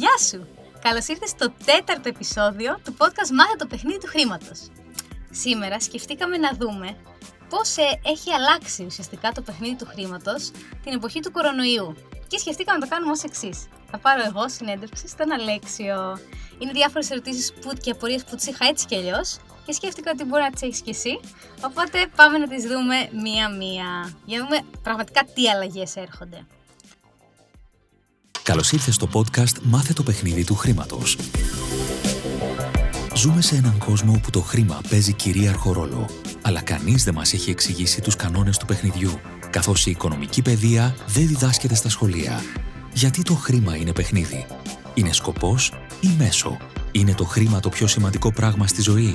Γεια σου! Καλώς ήρθες στο τέταρτο επεισόδιο του podcast Μάθε το παιχνίδι του χρήματος. Σήμερα σκεφτήκαμε να δούμε πώς ε, έχει αλλάξει ουσιαστικά το παιχνίδι του χρήματος την εποχή του κορονοϊού. Και σκεφτήκαμε να το κάνουμε ως εξής. Θα πάρω εγώ συνέντευξη στον Αλέξιο. Είναι διάφορες ερωτήσεις και απορίες που τις είχα έτσι κι αλλιώς και σκέφτηκα ότι μπορεί να τις έχεις κι εσύ. Οπότε πάμε να τις δούμε μία-μία. Για να δούμε πραγματικά τι αλλαγές έρχονται. Καλώς ήρθες στο podcast «Μάθε το παιχνίδι του χρήματος». Ζούμε σε έναν κόσμο όπου το χρήμα παίζει κυρίαρχο ρόλο, αλλά κανείς δεν μας έχει εξηγήσει τους κανόνες του παιχνιδιού, καθώς η οικονομική παιδεία δεν διδάσκεται στα σχολεία. Γιατί το χρήμα είναι παιχνίδι; Είναι σκοπός ή μέσο; Είναι το χρήμα το πιο σημαντικό πράγμα στη ζωή;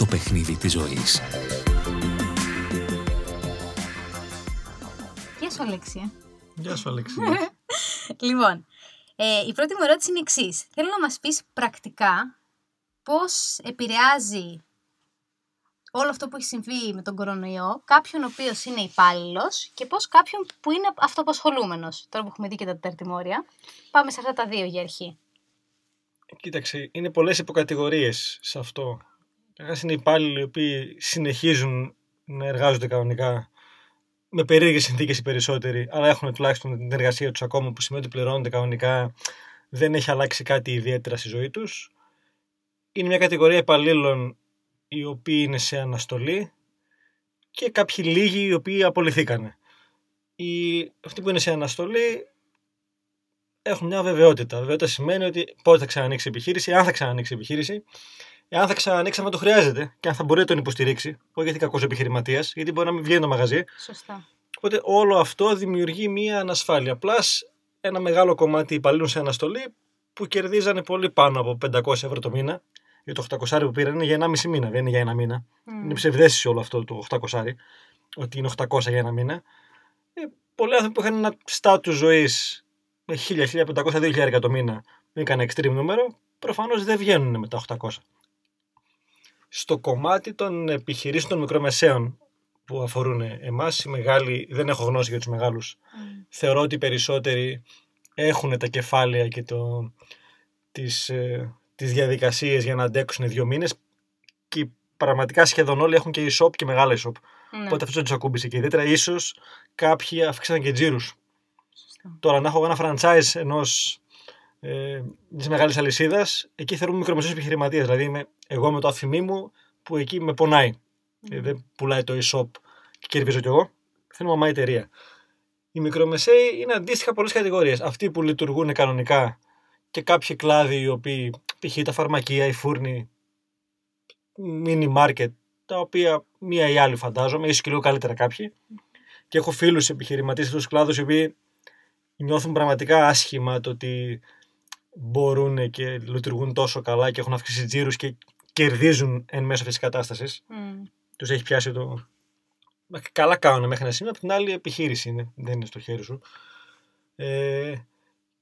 το παιχνίδι της ζωής. Γεια σου, Αλέξια. Γεια σου, Αλεξία. λοιπόν, ε, η πρώτη μου ερώτηση είναι εξής. Θέλω να μας πεις πρακτικά πώς επηρεάζει όλο αυτό που έχει συμβεί με τον κορονοϊό κάποιον ο οποίος είναι υπάλληλος και πώς κάποιον που είναι αυτοαπασχολούμενος. Τώρα που έχουμε δει και τα τεταρτημόρια. Πάμε σε αυτά τα δύο για αρχή. Κοίταξε, είναι πολλές υποκατηγορίες σε αυτό. Καταρχά είναι υπάλληλοι οι οποίοι συνεχίζουν να εργάζονται κανονικά με περίεργες συνθήκες οι περισσότεροι, αλλά έχουν τουλάχιστον την εργασία τους ακόμα που σημαίνει ότι πληρώνονται κανονικά, δεν έχει αλλάξει κάτι ιδιαίτερα στη ζωή τους. Είναι μια κατηγορία υπαλλήλων οι οποίοι είναι σε αναστολή και κάποιοι λίγοι οι οποίοι απολυθήκανε. Οι, αυτοί που είναι σε αναστολή έχουν μια βεβαιότητα. Βεβαιότητα σημαίνει ότι πότε θα ξανανοίξει η επιχείρηση, αν θα ξανανοίξει η επιχείρηση εάν θα ξανανοίξει αν το χρειάζεται και αν θα μπορεί να τον υποστηρίξει. Όχι γιατί κακός επιχειρηματίας, γιατί μπορεί να μην βγαίνει το μαγαζί. Σωστά. Οπότε όλο αυτό δημιουργεί μία ανασφάλεια. Απλά ένα μεγάλο κομμάτι υπαλλήλων σε αναστολή που κερδίζανε πολύ πάνω από 500 ευρώ το μήνα. Γιατί το 800 που πήραν είναι για 1,5 μήνα, δεν είναι για ένα μήνα. Mm. Είναι ψευδέστηση όλο αυτό το 800, ότι είναι 800 για ένα μήνα. Ε, πολλοί άνθρωποι που είχαν ένα στάτους ζωής με 1000, 1500, 2000 το μήνα, δεν έκανε extreme νούμερο, προφανώς δεν βγαίνουν με τα 800 στο κομμάτι των επιχειρήσεων των μικρομεσαίων που αφορούν εμάς, οι μεγάλοι, δεν έχω γνώση για τους μεγάλους, mm. θεωρώ ότι οι περισσότεροι έχουν τα κεφάλαια και το, τις, ε, τις διαδικασίες για να αντέξουν δύο μήνες και πραγματικά σχεδόν όλοι έχουν και e-shop και μεγάλα e-shop. Mm. Οπότε αυτό δεν τους ακούμπησε και ιδιαίτερα ίσως κάποιοι αύξησαν και τζίρους. Τώρα να έχω ένα franchise ενός ε, μια μεγάλης αλυσίδας, εκεί θεωρούμε μικρομεσαίους επιχειρηματίες. Δηλαδή είμαι εγώ με το αφημί μου που εκεί με πονάει. Mm. δεν πουλάει το e-shop και κερδίζω κι εγώ. Θέλω μαμά εταιρεία. Οι μικρομεσαίοι είναι αντίστοιχα πολλές κατηγορίες. Αυτοί που λειτουργούν κανονικά και κάποιοι κλάδοι οι οποίοι, π.χ. τα φαρμακεία, οι φούρνοι, mini market, τα οποία μία ή άλλη φαντάζομαι, ίσως και λίγο καλύτερα κάποιοι. Και έχω φίλους επιχειρηματίες σε αυτούς τους κλάδους οι οποίοι νιώθουν πραγματικά άσχημα το ότι μπορούν και λειτουργούν τόσο καλά και έχουν αυξήσει τζίρους και κερδίζουν εν μέσω αυτή τη κατάστασης. Mm. Τους έχει πιάσει το. Καλά κάνουν μέχρι ένα σημείο. Από την άλλη, επιχείρηση είναι, δεν είναι στο χέρι σου. Ε,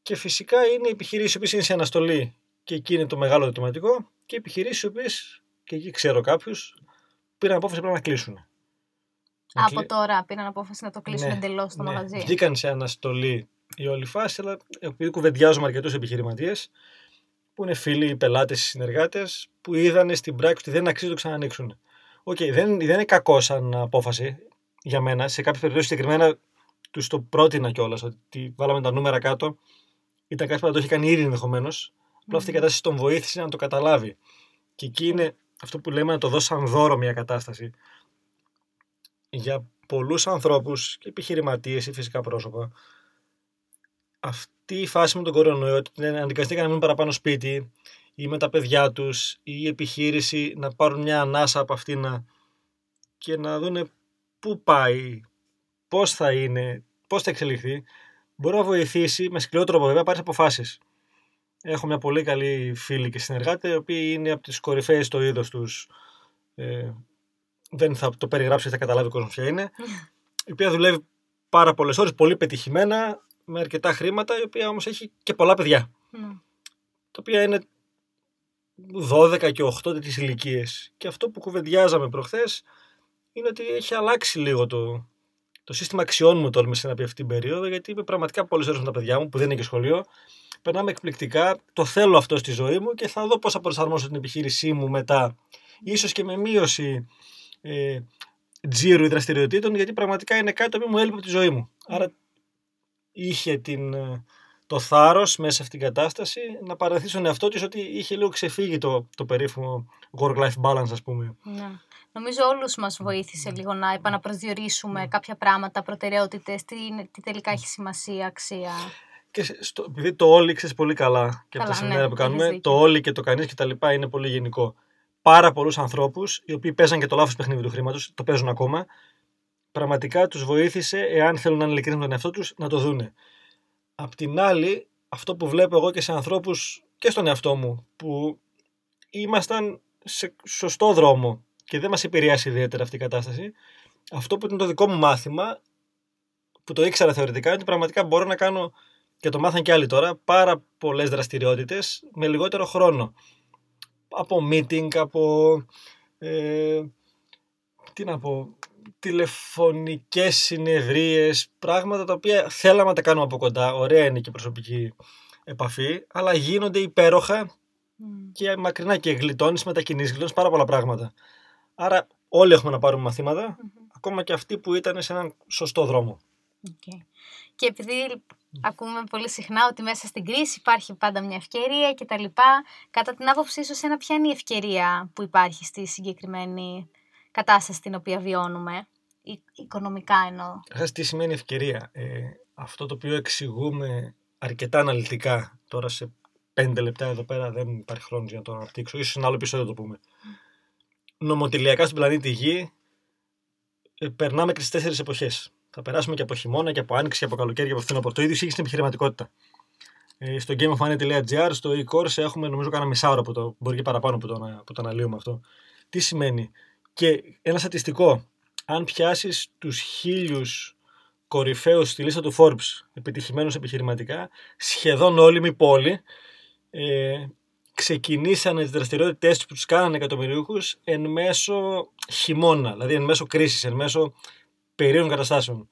και φυσικά είναι οι επιχειρήσεις που είναι σε αναστολή και εκεί είναι το μεγάλο ερωτηματικό και οι επιχειρήσεις οι οποίες, και εκεί ξέρω κάποιους, πήραν απόφαση πρέπει να κλείσουν. Από τώρα πήραν απόφαση να το κλείσουν ναι, εντελώς το ναι. μαγαζί. Βγήκαν σε αναστολή η όλη φάση, αλλά επειδή κουβεντιάζουμε αρκετούς επιχειρηματίες, που είναι φίλοι, πελάτες, συνεργάτες, που είδαν στην πράξη ότι δεν αξίζει να το ξανανοίξουν. OK, okay, δεν, δεν είναι κακό σαν απόφαση για μένα. Σε κάποιες περιπτώσεις συγκεκριμένα τους το πρότεινα κιόλας ότι βάλαμε τα νούμερα κάτω. Ήταν κάτι που θα το είχε κάνει ήδη ενδεχομένως. Απλά αυτή η κατάσταση τον βοήθησε να το καταλάβει. Και εκεί είναι αυτό που λέμε να το δώσει σαν δώρο μια κατάσταση. Για πολλούς ανθρώπους και επιχειρηματίες ή φυσικά πρόσωπα, αυτή η φάση με τον κορονοϊό, ότι αναγκαστήκαν να μείνουν παραπάνω σπίτι ή με τα παιδιά τους ή η επιχείρηση να πάρουν μια ανάσα από αυτήν και να δούνε πού πάει, πώς θα είναι, πώς θα εξελιχθεί, μπορεί να βοηθήσει με σκληρό τρόπο βέβαια πάρει αποφάσεις. Έχω μια πολύ καλή φίλη και συνεργάτη, οι οποίοι είναι από τις κορυφαίες στο είδος τους. Ε, δεν θα το περιγράψω, θα καταλάβει ο κόσμος ποια είναι. η οποία δουλεύει πάρα πολλές ώρες, πολύ πετυχημένα, με αρκετά χρήματα, η οποία όμως έχει και πολλά παιδιά. Ναι. Τα οποία είναι 12 και 8 τις ηλικίες. Και αυτό που κουβεντιάζαμε προχθές είναι ότι έχει αλλάξει λίγο το, το σύστημα αξιών μου τόλμησε να πει αυτή την περίοδο, γιατί είμαι πραγματικά πολλές ώρες με τα παιδιά μου που δεν είναι και σχολείο. Περνάμε εκπληκτικά, το θέλω αυτό στη ζωή μου και θα δω πώς θα προσαρμόσω την επιχείρησή μου μετά. Ίσως και με μείωση ε, τζίρου ή δραστηριοτήτων, γιατί πραγματικά είναι κάτι το οποίο μου έλειπε από τη ζωή μου. Άρα είχε την, ε, το θάρρος μέσα σε αυτήν την κατάσταση να παραδείξει στον εαυτό της ότι είχε λίγο ξεφύγει το, το περίφημο work-life balance, ας πούμε. Ναι. Νομίζω όλους μας βοήθησε λίγο να επαναπροσδιορίσουμε κάποια πράγματα, προτεραιότητες, τι, είναι- τι τελικά έχει σημασία, αξία. Και σε- στο, επειδή το όλοι ξέρεις πολύ καλά και από τα Καλά, ναι, σεμινάρια που έχεις κάνουμε, δίκιο. το όλοι και το κανείς και τα λοιπά είναι πολύ γενικό. Πάρα πολλούς ανθρώπους, οι οποίοι παίζαν και το λάθος παιχνίδι του χρήματος, το παίζουν ακόμα, πραγματικά τους βοήθησε, εάν θέλουν να είναι ειλικρινεί με τον εαυτό τους, να το δούνε. Απ' την άλλη, αυτό που βλέπω εγώ και σε ανθρώπους και στον εαυτό μου, που ήμασταν σε σωστό δρόμο και δεν μας επηρεάσει ιδιαίτερα αυτή η κατάσταση, αυτό που ήταν το δικό μου μάθημα, που το ήξερα θεωρητικά, είναι ότι πραγματικά μπορώ να κάνω και το μάθαν και άλλοι τώρα, πάρα πολλές δραστηριότητες με λιγότερο χρόνο. Από meeting, από. Ε, τι να πω. Τηλεφωνικές συνεδρίες, πράγματα τα οποία θέλαμε να τα κάνουμε από κοντά. Ωραία είναι και η προσωπική επαφή, αλλά γίνονται υπέροχα Μμ. και μακρινά και γλιτώνεις μετακινήσεις, γλιτώνεις πάρα πολλά πράγματα. Άρα όλοι έχουμε να πάρουμε μαθήματα, ακόμα και αυτοί που ήταν σε έναν σωστό δρόμο. Οκ. Και επειδή ακούμε πολύ συχνά ότι μέσα στην κρίση υπάρχει πάντα μια ευκαιρία και τα λοιπά, κατά την άποψή σου, ένα ποια είναι η ευκαιρία που υπάρχει στη συγκεκριμένη κατάσταση την οποία βιώνουμε, η- οικονομικά εννοώ. Καταρχάς, τι σημαίνει ευκαιρία; Ε, αυτό το οποίο εξηγούμε αρκετά αναλυτικά τώρα σε πέντε λεπτά εδώ πέρα δεν υπάρχει χρόνος για να το αναπτύξω. Ίσως σε ένα άλλο επεισόδιο το πούμε. Νομοτελειακά στον πλανήτη Γη ε, περνάμε και στις τέσσερις εποχές. Θα περάσουμε και από χειμώνα και από άνοιξη και από καλοκαίρι και από φθινόπωρο. Το ίδιο ισχύει στην επιχειρηματικότητα. Ε, στο gameofmoney.gr, στο e-course έχουμε νομίζω κάνα μισά ώρα που το, μπορεί και παραπάνω που το, ανα- που το αναλύουμε αυτό. Τι σημαίνει; Και ένα στατιστικό. Αν πιάσεις τους χίλιους κορυφαίους στη λίστα του Forbes επιτυχημένους επιχειρηματικά, σχεδόν όλοι, μη πόλη, ε, ξεκινήσανε τις δραστηριότητες τους που τους κάνανε εκατομμυρίουχους εν μέσω χειμώνα, δηλαδή εν μέσω κρίσης, εν μέσω περίοδων καταστάσεων.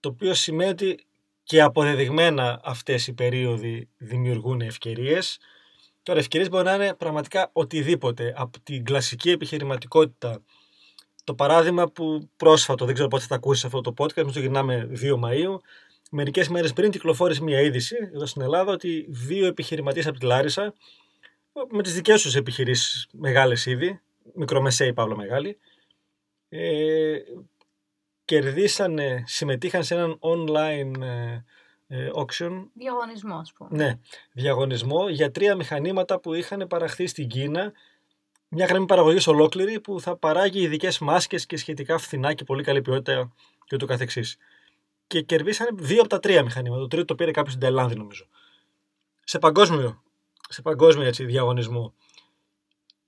Το οποίο σημαίνει ότι και αποδεδειγμένα αυτές οι περίοδοι δημιουργούν ευκαιρίες. Τώρα ευκαιρίες μπορεί να είναι πραγματικά οτιδήποτε. Από την κλασική επιχειρηματικότητα το παράδειγμα που πρόσφατο, δεν ξέρω πότε θα τα ακούσεις αυτό το podcast, εμείς το γυρνάμε 2 Μαΐου. Μερικές μέρες πριν κυκλοφόρησε μια είδηση εδώ στην Ελλάδα ότι δύο επιχειρηματίες από τη Λάρισα, με τις δικές τους επιχειρήσεις μεγάλες ήδη, μικρομεσαίοι παύλα μεγάλη, ε, κερδίσανε, συμμετείχαν σε έναν online ε, ε, auction Διαγωνισμό, ας πούμε. ναι, διαγωνισμό για τρία μηχανήματα που είχαν παραχθεί στην Κίνα. Μια γραμμή παραγωγής ολόκληρη που θα παράγει ειδικές μάσκες και σχετικά φθηνά και πολύ καλή ποιότητα και ούτω καθεξής. Και κερδίσανε δύο από τα τρία μηχανήματα. Το τρίτο το πήρε κάποιος στην Ταϊλάνδη, νομίζω. Σε παγκόσμιο, σε παγκόσμιο έτσι, διαγωνισμό.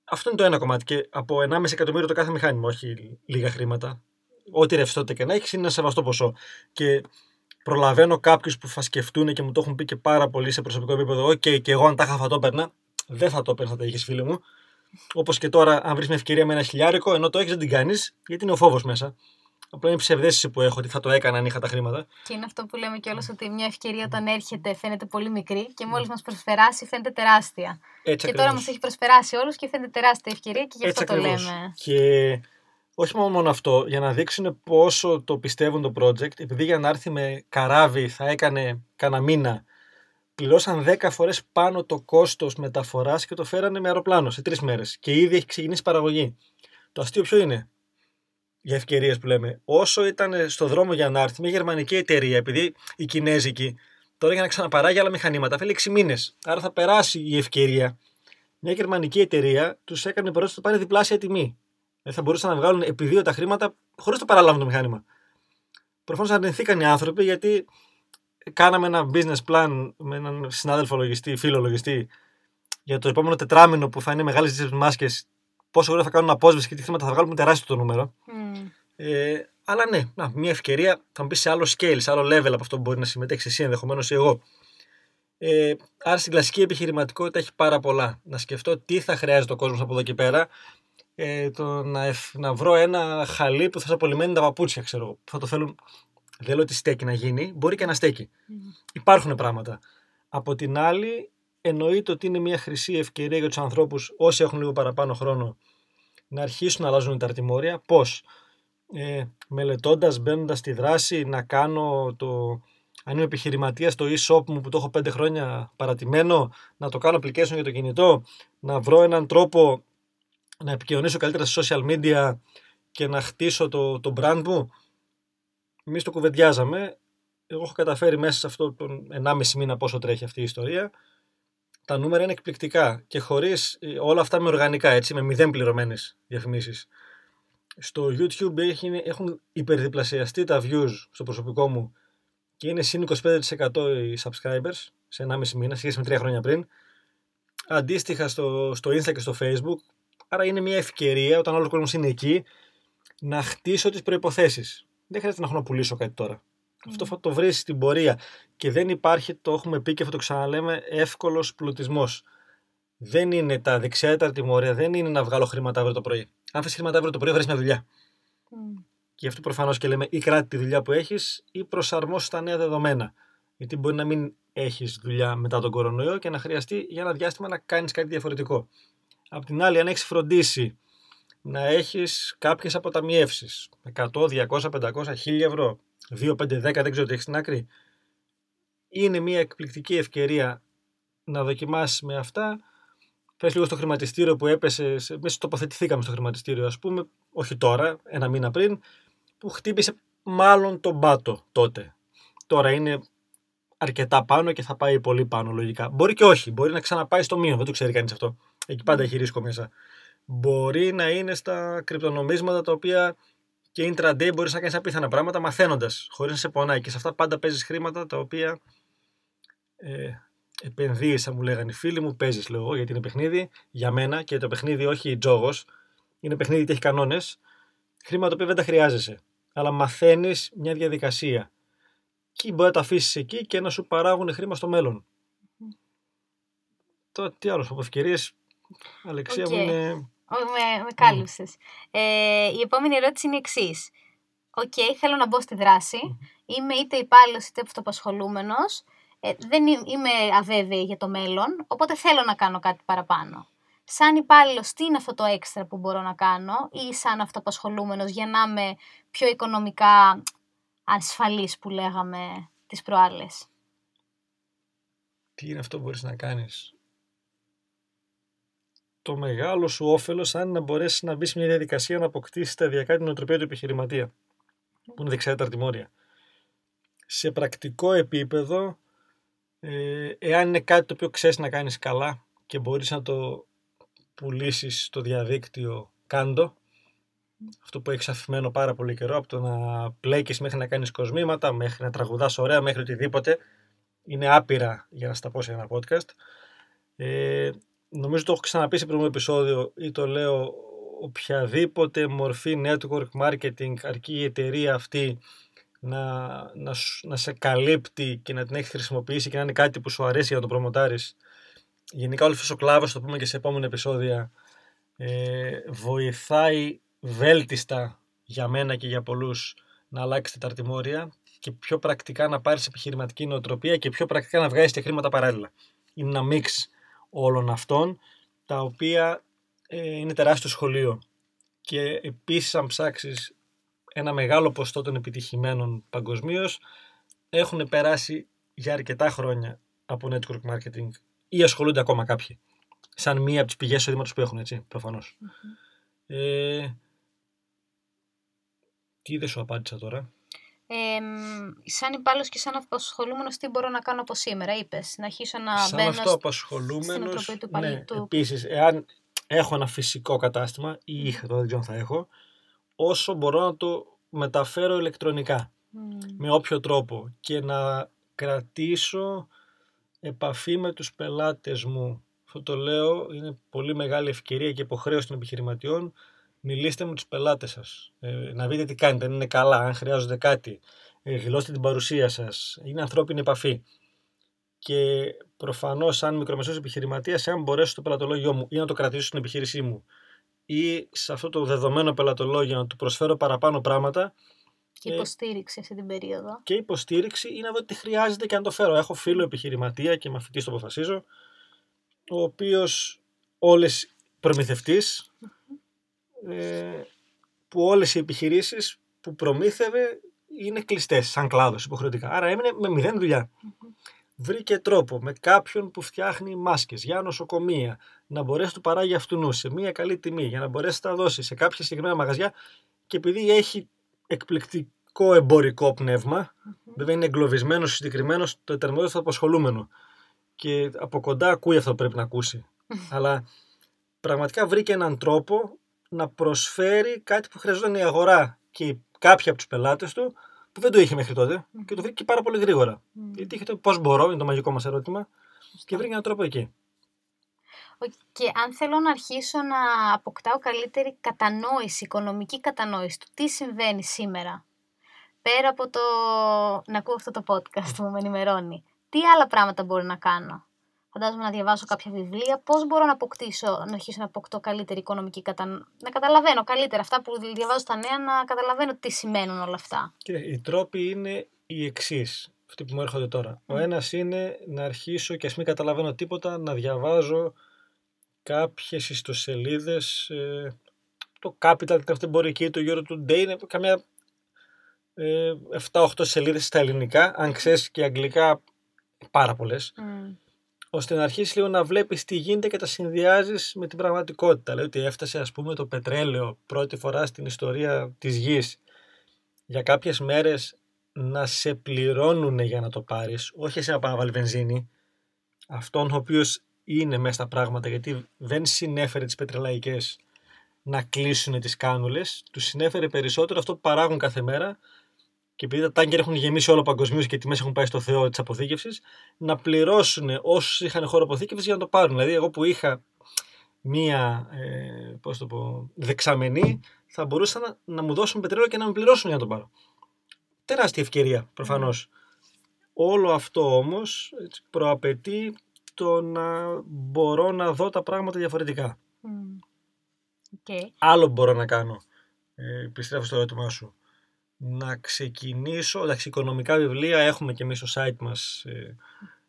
Αυτό είναι το ένα κομμάτι. Και από 1,5 εκατομμύριο το κάθε μηχάνημα, όχι λίγα χρήματα. Ό,τι ρευστότητα και να έχεις είναι ένα σεβαστό ποσό. Και προλαβαίνω κάποιους που θα σκεφτούν και μου το έχουν πει και πάρα πολύ σε προσωπικό επίπεδο. Οκ, και εγώ αν τα είχα θα το έπαιρνα. Δεν θα το έπαιρνα, θα τα είχες φίλε μου. Όπως και τώρα, αν βρεις μια ευκαιρία με ένα χιλιάρικο, ενώ το έχεις, δεν την κάνεις, γιατί είναι ο φόβος μέσα. Απλά είναι η ψευδέστηση που έχω ότι θα το έκανα αν είχα τα χρήματα. Και είναι αυτό που λέμε κιόλας ότι μια ευκαιρία όταν έρχεται φαίνεται πολύ μικρή και μόλις μας προσφεράσει φαίνεται τεράστια. Έτσι και τώρα ακριβώς. μας έχει προσφεράσει όλους και φαίνεται τεράστια ευκαιρία και γι' Έτσι αυτό το ακριβώς. λέμε. Και όχι μόνο, μόνο αυτό, για να δείξουν πόσο το πιστεύουν το project, επειδή για να έρθει με καράβι θα έκανε κανένα μήνα, πληρώσαν 10 φορές πάνω το κόστος μεταφοράς και το φέρανε με αεροπλάνο σε τρεις μέρες. Και ήδη έχει ξεκινήσει η παραγωγή. Το αστείο ποιο είναι, για ευκαιρίες που λέμε. Όσο ήταν στο δρόμο για να έρθει μια γερμανική εταιρεία, επειδή η κινέζικη τώρα για να ξαναπαράγει άλλα μηχανήματα θέλει 6 μήνες. Άρα θα περάσει η ευκαιρία. Μια γερμανική εταιρεία τους έκανε πρόταση να πάνε διπλάσια τιμή. Δεν θα μπορούσαν να βγάλουν επί δύο τα χρήματα χωρίς να το παραλάβουν το μηχάνημα. Προφανώς αρνηθήκαν οι άνθρωποι γιατί κάναμε ένα business plan με έναν συνάδελφο λογιστή, φίλο λογιστή, για το επόμενο τετράμινο που θα είναι μεγάλες διεύθυνε μάσκες, πόσο γρήγορα θα κάνουν απόσβεση και τι χρήματα θα βγάλουμε τεράστιο το νούμερο. Μμμ. Ε, αλλά ναι, να, μια ευκαιρία θα μου πεις σε άλλο scale, σε άλλο level από αυτό που μπορεί να συμμετέχεις εσύ ενδεχομένως ή εγώ. Ε, άρα στην κλασική επιχειρηματικότητα έχει πάρα πολλά. Να σκεφτώ τι θα χρειάζεται ο κόσμος από εδώ και πέρα. Ε, το να, εφ- να βρω ένα χαλί που θα σε απολυμμένει τα παπούτσια, ξέρω εγώ. που Θα το θέλουν. Δεν λέω ότι στέκει να γίνει, μπορεί και να στέκει. Υπάρχουν πράγματα. Από την άλλη, εννοείται ότι είναι μια χρυσή ευκαιρία για τους ανθρώπους, όσοι έχουν λίγο παραπάνω χρόνο, να αρχίσουν να αλλάζουν τα αρτημόρια. Πώς, ε, μελετώντας, μπαίνοντας στη δράση, να κάνω το. Αν είμαι επιχειρηματίας στο e-shop μου που το έχω πέντε χρόνια παρατημένο, να το κάνω application για το κινητό, να βρω έναν τρόπο να επικοινωνήσω καλύτερα στα social media και να χτίσω το, το brand μου. Εμείς το κουβεντιάζαμε. Εγώ έχω καταφέρει μέσα σε αυτό τον 1,5 μήνα πόσο τρέχει αυτή η ιστορία. Τα νούμερα είναι εκπληκτικά και χωρίς όλα αυτά με οργανικά, έτσι, με μηδέν πληρωμένες διαφημίσεις. Στο YouTube έχει, έχουν υπερδιπλασιαστεί τα views στο προσωπικό μου και είναι συν 25% οι subscribers σε 1,5 μήνα, σχέση με 3 χρόνια πριν. Αντίστοιχα στο, στο Insta και στο Facebook. Άρα είναι μια ευκαιρία, όταν όλος ο κόσμος είναι εκεί, να χτίσω τις προποθέσει. Δεν χρειάζεται να έχω να πουλήσω κάτι τώρα. Αυτό θα το βρεις στην πορεία. Και δεν υπάρχει, το έχουμε πει και θα το ξαναλέμε, εύκολος πλουτισμός. Δεν είναι τα δεξιά ή τα τιμωρία, δεν είναι να βγάλω χρήματα αύριο το πρωί. Αν θες χρήματα αύριο το πρωί, βρεις μια δουλειά. Μμ. Και γι' αυτό προφανώς και λέμε ή κράτη τη δουλειά που έχεις ή προσαρμόσου στα νέα δεδομένα. Γιατί μπορεί να μην έχεις δουλειά μετά τον κορονοϊό και να χρειαστεί για ένα διάστημα να κάνεις κάτι διαφορετικό. Απ' την άλλη, αν έχεις φροντίσει να έχεις κάποιες αποταμιεύσεις 100, 200, 500, 1000 ευρώ, 2, 5, 10, δεν ξέρω τι έχεις στην άκρη, είναι μια εκπληκτική ευκαιρία να δοκιμάσεις με αυτά. Πες λίγο στο χρηματιστήριο που έπεσε, εμεί τοποθετηθήκαμε στο χρηματιστήριο, ας πούμε, όχι τώρα, ένα μήνα πριν, που χτύπησε μάλλον τον πάτο τότε. Τώρα είναι αρκετά πάνω και θα πάει πολύ πάνω λογικά. Μπορεί και όχι, μπορεί να ξαναπάει στο μείον, δεν το ξέρει κανείς αυτό. Εκεί πάντα έχει ρίσκο μέσα. Μπορεί να είναι στα κρυπτονομίσματα τα οποία και intraday μπορείς να κάνεις απίθανα πράγματα μαθαίνοντας, χωρίς να σε πονάει. Και σε αυτά πάντα παίζεις χρήματα τα οποία ε, επενδύει, σαν μου λέγανε οι φίλοι μου, παίζεις λέω εγώ, γιατί είναι παιχνίδι για μένα και το παιχνίδι όχι τζόγος. Είναι παιχνίδι και έχει κανόνες. Χρήματα τα οποία δεν τα χρειάζεσαι. Αλλά μαθαίνεις μια διαδικασία. Και μπορεί να τα αφήσεις εκεί και να σου παράγουν χρήμα στο μέλλον. Τώρα τι άλλος, από ευκαιρίες, Αλεξία μου Οκ. είναι. Ω, Με, με κάλυψες. Ε, η επόμενη ερώτηση είναι η εξής. Οκ, θέλω να μπω στη δράση. Είμαι είτε υπάλληλος είτε αυτοπασχολούμενος. Ε, δεν είμαι, είμαι αβέβαιη για το μέλλον, οπότε θέλω να κάνω κάτι παραπάνω. Σαν υπάλληλος, τι είναι αυτό το έξτρα που μπορώ να κάνω, ή σαν αυτοπασχολούμενος για να είμαι πιο οικονομικά ασφαλής που λέγαμε τις προάλλες; Τι είναι αυτό που μπορείς να κάνεις; Το μεγάλο σου όφελος αν να μπορέσεις να μπεις σε μια διαδικασία να αποκτήσεις σταδιακά την οτροπία του επιχειρηματία. Που είναι δεξιά τα αρτημόρια. Σε πρακτικό επίπεδο, ε, εάν είναι κάτι το οποίο ξέρεις να κάνεις καλά και μπορείς να το πουλήσεις στο διαδίκτυο, κάντο. Αυτό που έχεις αφημένο πάρα πολύ καιρό, από το να πλέκεις μέχρι να κάνεις κοσμήματα, μέχρι να τραγουδάς ωραία, μέχρι οτιδήποτε. Είναι άπειρα για να στα πω σε ένα podcast. Ε, νομίζω το έχω ξαναπεί σε προηγούμενο επεισόδιο ή το λέω οποιαδήποτε μορφή network marketing αρκεί η εταιρεία αυτή να, να, σου- να σε καλύπτει και να την έχει χρησιμοποιήσει και να είναι κάτι που σου αρέσει για να το προμοτάρεις. Γενικά όλο αυτός ο κλάδος, το πούμε και σε επόμενα επεισόδια, ε, βοηθάει βέλτιστα για μένα και για πολλούς να αλλάξετε τα αρτημόρια και πιο πρακτικά να πάρεις επιχειρηματική νοοτροπία και πιο πρακτικά να βγάζεις και χρήματα παράλληλα. Είναι ένα μίξ όλων αυτών, τα οποία ε, είναι τεράστιο σχολείο. Και επίσης αν ψάξεις ένα μεγάλο ποστό των επιτυχημένων παγκοσμίως έχουν περάσει για αρκετά χρόνια από network marketing ή ασχολούνται ακόμα κάποιοι. Σαν μία από τις πηγές εισοδήματος που έχουν, έτσι, προφανώς. Ε, τι δεν σου απάντησα τώρα. Ε, μ, σαν υπάλληλος και σαν απασχολούμενος, τι μπορώ να κάνω από σήμερα, είπες. Να αρχίσω να Σαν μπαίνω. αυτό σ- απασχολούμενος, οτροπία του παλι- ναι, του- επίσης, εάν έχω ένα φυσικό κατάστημα ή είχα, τώρα δεν ξέρω αν θα έχω, όσο μπορώ να το μεταφέρω ηλεκτρονικά. Μμ. με όποιο τρόπο και να κρατήσω επαφή με τους πελάτες μου. Αυτό το λέω, είναι πολύ μεγάλη ευκαιρία και υποχρέωση των επιχειρηματιών. Μιλήστε με τους πελάτες σας. Ε, να δείτε τι κάνετε, αν είναι καλά, αν χρειάζονται κάτι. Ε, δηλώστε την παρουσία σας. Είναι ανθρώπινη επαφή. Και προφανώς, σαν μικρομεσαίος επιχειρηματίας, αν μπορέσω το πελατολόγιο μου ή να το κρατήσω στην επιχείρησή μου ή σε αυτό το δεδομένο πελατολόγιο να του προσφέρω παραπάνω πράγματα. Και υποστήριξη αυτή την περίοδο. Και υποστήριξη ή να δω τι χρειάζεται και να το φέρω. Έχω φίλο επιχειρηματία και μαθητής το αποφασίζω, ο οποίος όλες προμηθευτής, ε, που όλες οι επιχειρήσεις που προμήθευε είναι κλειστές, σαν κλάδος υποχρεωτικά. Άρα έμεινε με μηδέν δουλειά βρήκε τρόπο με κάποιον που φτιάχνει μάσκες για νοσοκομεία να μπορέσει να του παράγει αυτού σε μια καλή τιμή για να μπορέσει να τα δώσει σε κάποια συγκεκριμένα μαγαζιά και επειδή έχει εκπληκτικό εμπορικό πνεύμα, mm-hmm. βέβαια είναι εγκλωβισμένος συγκεκριμένος το εταιρεμό του απασχολούμενο και από κοντά ακούει αυτό που πρέπει να ακούσει. Αλλά πραγματικά βρήκε έναν τρόπο να προσφέρει κάτι που χρειαζόταν η αγορά και κάποιοι από τους πελάτες του που δεν το είχε μέχρι τότε και το βρήκε πάρα πολύ γρήγορα. Mm. Γιατί είχε το πώς μπορώ, είναι το μαγικό μας ερώτημα, και βρήκε έναν τρόπο εκεί. Και αν θέλω να αρχίσω να αποκτάω καλύτερη κατανόηση, οικονομική κατανόηση του τι συμβαίνει σήμερα, πέρα από το να ακούω αυτό το podcast που με ενημερώνει, τι άλλα πράγματα μπορώ να κάνω; Φαντάζομαι να διαβάσω κάποια βιβλία. Πώς μπορώ να αποκτήσω, να αρχίσω να αποκτώ καλύτερη οικονομική κατανόηση. Να καταλαβαίνω καλύτερα αυτά που διαβάζω στα νέα, να καταλαβαίνω τι σημαίνουν όλα αυτά. Κύριε, οι τρόποι είναι οι εξής. Αυτοί που μου έρχονται τώρα. Ο ένας είναι να αρχίσω και ας μην καταλαβαίνω τίποτα, να διαβάζω κάποιες ιστοσελίδες. Ε, το Capital, την αυτεμπορική, το Euro Today, είναι καμιά ε, 7-8 σελίδες στα ελληνικά, αν ξέρεις και αγγλικά πάρα πολλές ώστε να αρχίσεις λίγο να βλέπεις τι γίνεται και τα συνδυάζεις με την πραγματικότητα. Λέει ότι έφτασε ας πούμε το πετρέλαιο πρώτη φορά στην ιστορία της γης για κάποιες μέρες να σε πληρώνουν για να το πάρεις, όχι σε να πάει να βάλεις βενζίνη, αυτόν ο οποίος είναι μέσα στα πράγματα γιατί δεν συνέφερε τις πετρελαϊκές να κλείσουν τις κάνουλες, τους συνέφερε περισσότερο αυτό που παράγουν κάθε μέρα και επειδή τα τάγκερ έχουν γεμίσει όλο παγκοσμίως και οι τιμές έχουν πάει στο Θεό της αποθήκευσης, να πληρώσουν όσου είχαν χώρο αποθήκευσης για να το πάρουν. Δηλαδή, εγώ που είχα μία ε, πώς το πω, δεξαμενή, θα μπορούσαν να, να μου δώσουν πετρέλαιο και να με πληρώσουν για να το πάρω. Τεράστια ευκαιρία προφανώς. Όλο αυτό όμως προαπαιτεί το να μπορώ να δω τα πράγματα διαφορετικά. Okay. Άλλο μπορώ να κάνω. Ε, πιστεύω στο ερώτημά σου να ξεκινήσω, εντάξει οικονομικά βιβλία έχουμε και εμείς στο site μας ε,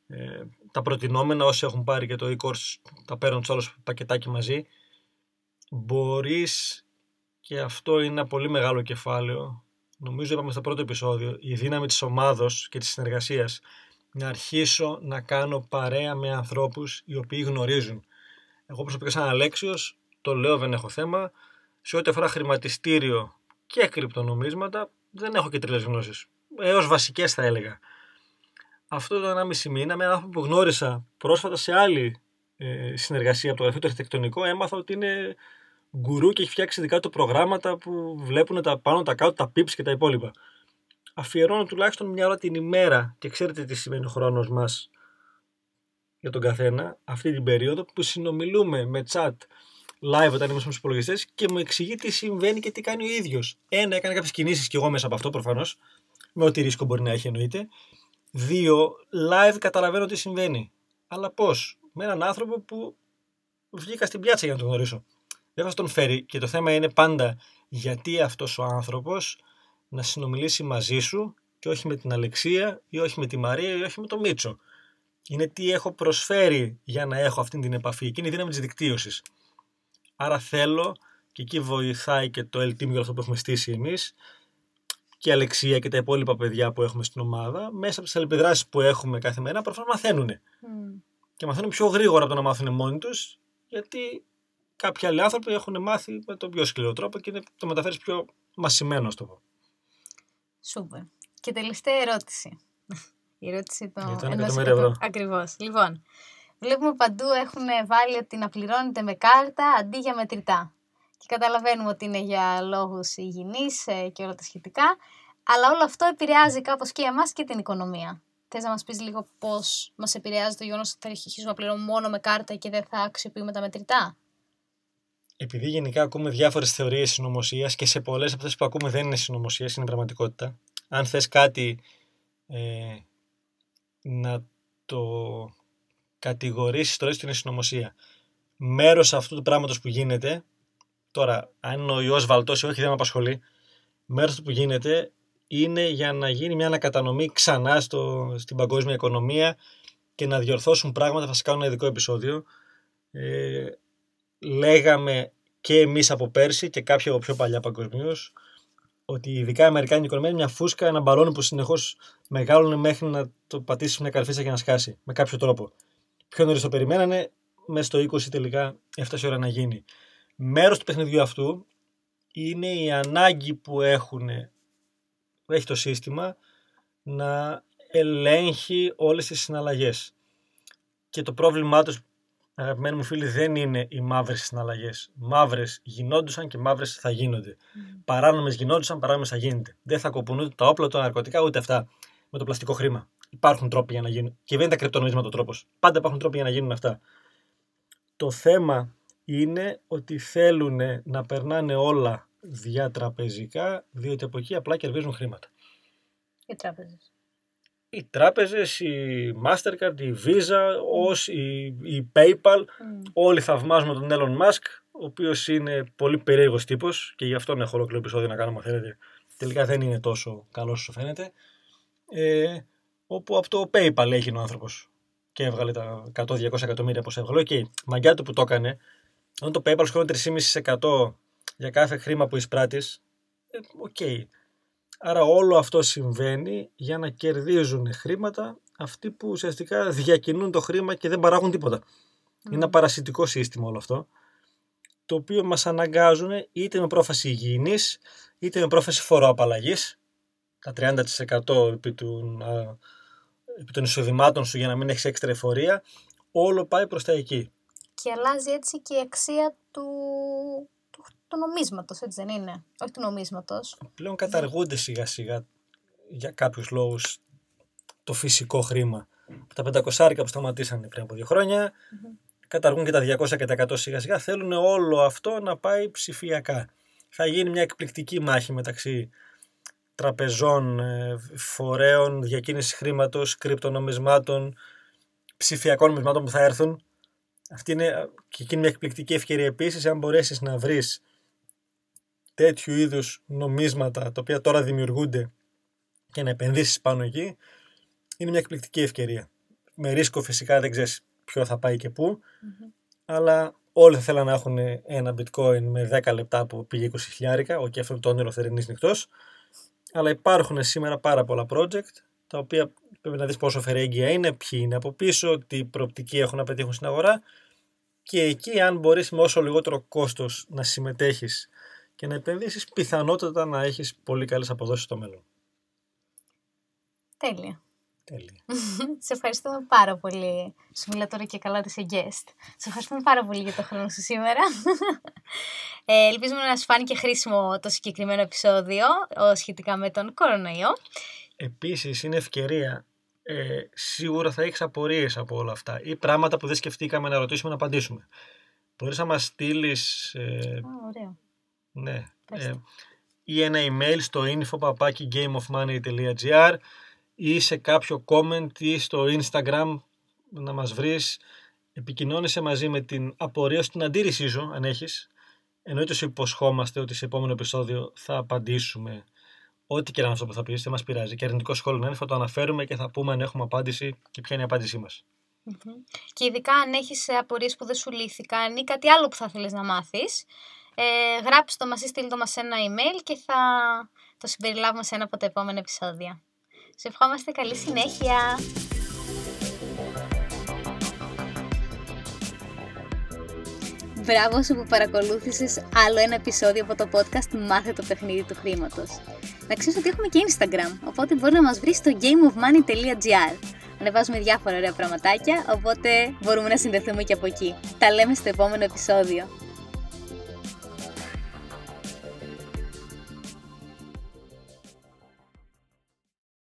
ε, τα προτινόμενα όσοι έχουν πάρει και το e-course τα παίρνουν στο όλο πακετάκι μαζί. Μπορείς και αυτό είναι ένα πολύ μεγάλο κεφάλαιο νομίζω είπαμε στο πρώτο επεισόδιο η δύναμη της ομάδος και της συνεργασίας. Να αρχίσω να κάνω παρέα με ανθρώπους οι οποίοι γνωρίζουν. Εγώ προσωπικά σαν Αλέξιος το λέω δεν έχω θέμα. Σε ό,τι αφορά χρηματιστήριο και κρυπτονομίσματα δεν έχω και τρελέ γνώσεις. Έως βασικές θα έλεγα. Αυτό το 1,5 μήνα με έναν άνθρωπο που γνώρισα πρόσφατα σε άλλη ε, συνεργασία από το γραφείο του αρχιτεκτονικό, έμαθα ότι είναι γκουρού και έχει φτιάξει δικά του προγράμματα που βλέπουν τα πάνω, τα κάτω, τα pips και τα υπόλοιπα. Αφιερώνω τουλάχιστον μια ώρα την ημέρα και ξέρετε τι σημαίνει ο χρόνος μας για τον καθένα αυτή την περίοδο που συνομιλούμε με chat live όταν είμαστε στους υπολογιστές και μου εξηγεί τι συμβαίνει και τι κάνει ο ίδιος. Ένα, έκανε κάποιες κινήσεις και εγώ μέσα από αυτό προφανώς, με ό,τι ρίσκο μπορεί να έχει εννοείται. Δύο, live καταλαβαίνω τι συμβαίνει. Αλλά πώς, με έναν άνθρωπο που βγήκα στην πιάτσα για να τον γνωρίσω. Δεν θα τον φέρει και το θέμα είναι πάντα γιατί αυτός ο άνθρωπος να συνομιλήσει μαζί σου και όχι με την Αλεξία ή όχι με τη Μαρία ή όχι με τον Μίτσο. Είναι τι έχω προσφέρει για να έχω αυτή την επαφή. Εκείνη η δύναμη της δικτύωσης. Άρα θέλω και εκεί βοηθάει και το L Team αυτό που έχουμε στήσει εμείς και η Αλεξία και τα υπόλοιπα παιδιά που έχουμε στην ομάδα, μέσα από τις αλληλεπιδράσεις που έχουμε κάθε μέρα, προφανώς μαθαίνουν. Mm. Και μαθαίνουν πιο γρήγορα από το να μάθουν μόνοι τους, γιατί κάποιοι άλλοι άνθρωποι έχουν μάθει με τον πιο σκληρό τρόπο και το μεταφέρεις πιο μασημένο, στο πω. Σούπερ. Και τελευταία ερώτηση. Η ερώτηση των. Για το εκατομμύριο ευρώ. Ακριβώς. Λοιπόν, Βλέπουμε παντού έχουν βάλει ότι να πληρώνετε με κάρτα αντί για μετρητά. Και καταλαβαίνουμε ότι είναι για λόγους υγιεινής ε, και όλα τα σχετικά. Αλλά όλο αυτό επηρεάζει κάπως και εμάς και την οικονομία. Θες να μας πεις λίγο πώς μας επηρεάζει το γεγονός ότι θα αρχίσουμε να πληρώνουμε μόνο με κάρτα και δεν θα αξιοποιούμε τα μετρητά. Επειδή γενικά ακούμε διάφορες θεωρίες συνωμοσίας και σε πολλές από αυτές που ακούμε δεν είναι συνωμοσίε, είναι πραγματικότητα. Αν θες κάτι ε, να το κατηγορήσει τώρα στην συνωμοσία. Μέρος αυτού του πράγματος που γίνεται, τώρα, αν ο ιό βαλτώσει, όχι δεν με απασχολεί, μέρος του που γίνεται είναι για να γίνει μια ανακατανομή ξανά στο, στην παγκόσμια οικονομία και να διορθώσουν πράγματα. Θα σας κάνω ένα ειδικό επεισόδιο. Ε, λέγαμε και εμείς από πέρσι και κάποιοι από πιο παλιά παγκοσμίως ότι ειδικά η Αμερικάνικη οικονομία είναι μια φούσκα, ένα μπαλόνι που συνεχώς μεγάλωνε μέχρι να το πατήσει μια καρφίτσα και να σκάσει με κάποιο τρόπο. Πιο νωρίς το περιμένανε, μέσα στο 20 τελικά έφτασε η ώρα να γίνει. Μέρος του παιχνιδιού αυτού είναι η ανάγκη που έχουν, έχει το σύστημα να ελέγχει όλες τις συναλλαγές. Και το πρόβλημά τους, αγαπημένοι μου φίλοι, δεν είναι οι μαύρες συναλλαγές. Μαύρες γινόντουσαν και μαύρες θα γίνονται. Mm. Παράνομες γινόντουσαν, παράνομες θα γίνονται. Δεν θα κοπούν ούτε τα όπλα, ούτε τα ναρκωτικά, ούτε αυτά με το πλαστικό χρήμα. Υπάρχουν τρόποι για να γίνουν. Και δεν είναι τα κρυπτονομίσματα ο τρόπος. Πάντα υπάρχουν τρόποι για να γίνουν αυτά. Το θέμα είναι ότι θέλουν να περνάνε όλα διατραπεζικά, διότι από εκεί απλά κερδίζουν χρήματα. Οι τράπεζες. Οι τράπεζες, η Mastercard, η Visa, ως η, η PayPal, όλοι θαυμάζουμε τον Elon Musk, ο οποίος είναι πολύ περίεργος τύπος και γι' αυτό έχω ολόκληρο επεισόδιο να κάνω, αν θέλετε. Τελικά δεν είναι τόσο καλός όσο φαίνεται. Ε, όπου από το PayPal έγινε ο άνθρωπος και έβγαλε τα 100-200 εκατομμύρια όπω έβγαλε. Και η μαγιά του που το έκανε, όταν το PayPal σχεδόν 3,5% για κάθε χρήμα που εισπράττεις, ε, OK. Okay. Άρα όλο αυτό συμβαίνει για να κερδίζουν χρήματα αυτοί που ουσιαστικά διακινούν το χρήμα και δεν παράγουν τίποτα. Είναι ένα παρασιτικό σύστημα όλο αυτό, το οποίο μας αναγκάζουν είτε με πρόφαση υγιεινής, είτε με πρόφαση φοροαπαλλαγής, τα 30% επί, του, επί των εισοδημάτων σου για να μην έχεις έξτρα εφορία, όλο πάει προς τα εκεί. Και αλλάζει έτσι και η αξία του, του, του νομίσματος, έτσι δεν είναι; Όχι του νομίσματος. Πλέον καταργούνται σιγά σιγά για κάποιους λόγους το φυσικό χρήμα. Τα 500 που σταματήσανε πριν από δύο χρόνια, καταργούν και τα 200 και τα 100 σιγά σιγά. Θέλουν όλο αυτό να πάει ψηφιακά. Θα γίνει μια εκπληκτική μάχη μεταξύ τραπεζών, ε, φορέων διακίνησης χρήματος, κρυπτονομισμάτων, ψηφιακών νομισμάτων που θα έρθουν. Αυτή είναι και εκείνη μια εκπληκτική ευκαιρία επίσης αν μπορέσεις να βρεις τέτοιου είδους νομίσματα τα οποία τώρα δημιουργούνται και να επενδύσεις πάνω εκεί είναι μια εκπληκτική ευκαιρία. Με ρίσκο φυσικά δεν ξέρεις ποιο θα πάει και που αλλά όλοι θα θέλουν να έχουν ένα bitcoin με 10 λεπτά που πήγε 20 χιλιάρικα, και αυτό το όνειρο θερινής νυχτός αλλά υπάρχουν σήμερα πάρα πολλά project τα οποία πρέπει να δεις πόσο φερέγγια είναι, ποιοι είναι από πίσω, τι προοπτική έχουν να πετύχουν στην αγορά και εκεί αν μπορείς με όσο λιγότερο κόστος να συμμετέχεις και να επενδύσεις πιθανότατα να έχεις πολύ καλές αποδόσεις στο μέλλον. Τέλεια. Τέλεια. σε ευχαριστούμε πάρα πολύ. Σου μιλά τώρα και καλά σε guest. Σε ευχαριστούμε πάρα πολύ για το χρόνο σου σήμερα. Ε, ελπίζουμε να σου φάνηκε χρήσιμο το συγκεκριμένο επεισόδιο σχετικά με τον κορονοϊό. Επίσης είναι ευκαιρία. Ε, σίγουρα θα έχεις απορίες από όλα αυτά ή πράγματα που δεν σκεφτήκαμε να ρωτήσουμε να απαντήσουμε. Μπορείς να μας στείλεις. Ε, ωραίο. Ναι. Ε, ή ένα email στο info.gameofmoney.gr ή σε κάποιο comment ή στο Instagram να μας βρεις. Επικοινώνησε μαζί με την απορία στην αντίρρησή σου αν έχεις. Εννοείται σου υποσχόμαστε ότι σε επόμενο επεισόδιο θα απαντήσουμε ό,τι και να αυτό που θα πεις. Δεν μας πειράζει. Και αρνητικό σχόλιο να είναι θα το αναφέρουμε και θα πούμε αν έχουμε απάντηση και ποια είναι η απάντησή μας. Και ειδικά αν έχεις απορίες που δεν σου λύθηκαν ή κάτι άλλο που θα θέλεις να μάθεις ε, γράψτε το μας ή στείλ το μας ένα email και θα το συμπεριλάβουμε σε ένα από τα επόμενα επεισόδια. Σε ευχόμαστε καλή συνέχεια! Μπράβο σου που παρακολούθησες άλλο ένα επεισόδιο από το podcast Μάθε το παιχνίδι του χρήματος. Να ξέρεις ότι έχουμε και Instagram, οπότε μπορεί να μας βρεις στο gameofmoney.gr. Ανεβάζουμε διάφορα ωραία πραγματάκια, οπότε μπορούμε να συνδεθούμε και από εκεί. Τα λέμε στο επόμενο επεισόδιο.